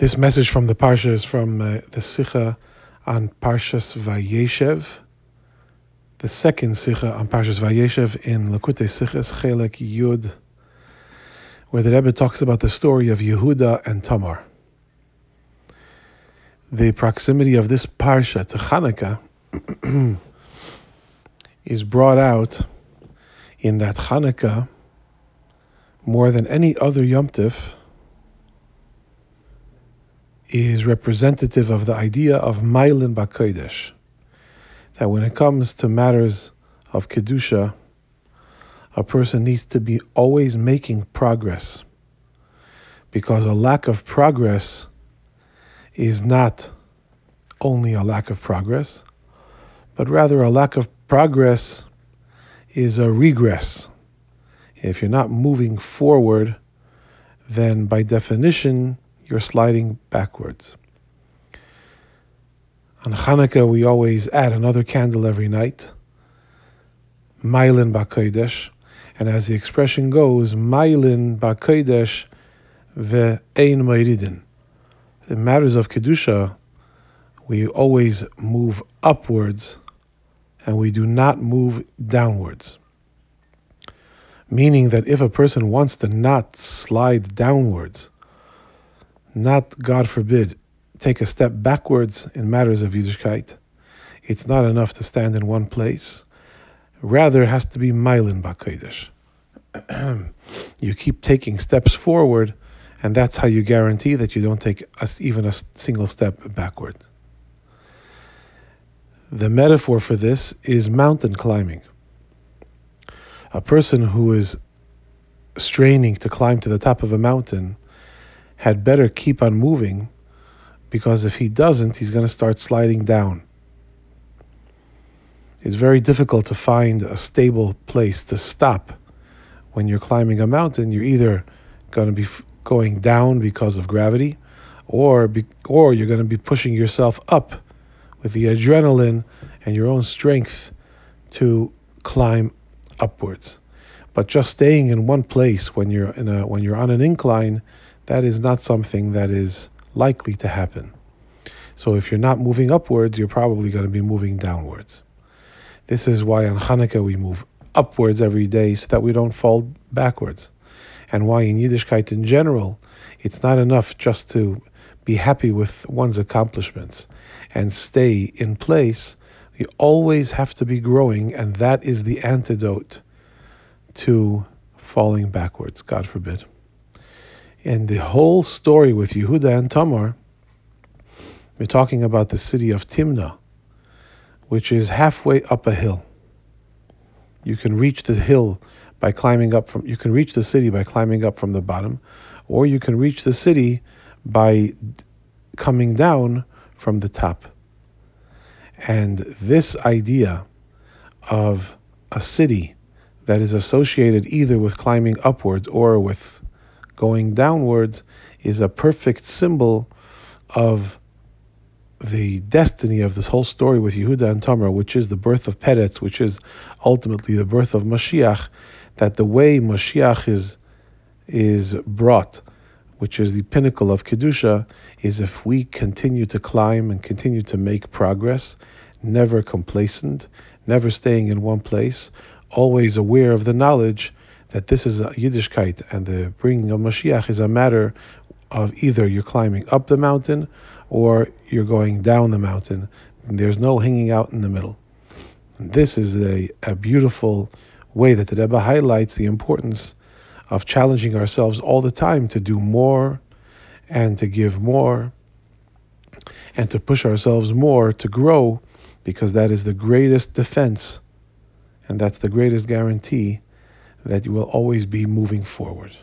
This message from the Parsha is from uh, the Sikha on Parshas Vayeshev, the second Sikha on Parshas Vayeshev in Lakutei Sichas Chelek Yud, where the Rebbe talks about the story of Yehuda and Tamar. The proximity of this Parsha to Hanukkah is brought out in that Hanukkah, more than any other Yom Tif, is representative of the idea of Mailin Bakodesh. That when it comes to matters of Kedusha, a person needs to be always making progress. Because a lack of progress is not only a lack of progress, but rather a lack of progress is a regress. If you're not moving forward, then by definition, you're sliding backwards. On Hanukkah, we always add another candle every night, Mailin Bakodesh, and as the expression goes, Mailin Bakodesh ve'ein Meiridin. In matters of Kedusha, we always move upwards and we do not move downwards. Meaning that if a person wants to not slide downwards, not, God forbid, take a step backwards in matters of Yiddishkeit. It's not enough to stand in one place. Rather, it has to be Mailin Bakodesh. you keep taking steps forward, and that's how you guarantee that you don't take a, even a single step backward. The metaphor for this is mountain climbing. A person who is straining to climb to the top of a mountain had better keep on moving because if he doesn't, he's going to start sliding down. It's very difficult to find a stable place to stop when you're climbing a mountain. You're either going to be going down because of gravity, or be, or you're going to be pushing yourself up with the adrenaline and your own strength to climb upwards. But just staying in one place when you're in a when you're on an incline that is not something that is likely to happen. So if you're not moving upwards, you're probably going to be moving downwards. This is why on Hanukkah we move upwards every day so that we don't fall backwards. And why in Yiddishkeit in general, it's not enough just to be happy with one's accomplishments and stay in place. You always have to be growing, and that is the antidote to falling backwards, God forbid. And the whole story with Yehuda and Tamar, we're talking about the city of Timnah, which is halfway up a hill. You can reach the hill by climbing up from, you can reach the city by climbing up from the bottom, or you can reach the city by coming down from the top. And this idea of a city that is associated either with climbing upwards or with going downwards is a perfect symbol of the destiny of this whole story with Yehuda and Tamar, which is the birth of Peretz, which is ultimately the birth of Mashiach, that the way Mashiach is is brought, which is the pinnacle of Kedusha, is if we continue to climb and continue to make progress, never complacent, never staying in one place, always aware of the knowledge that this is a Yiddishkeit and the bringing of Mashiach is a matter of either you're climbing up the mountain or you're going down the mountain. There's no hanging out in the middle. And this is a, a beautiful way that the Rebbe highlights the importance of challenging ourselves all the time to do more and to give more and to push ourselves more to grow because that is the greatest defense and that's the greatest guarantee that you will always be moving forward.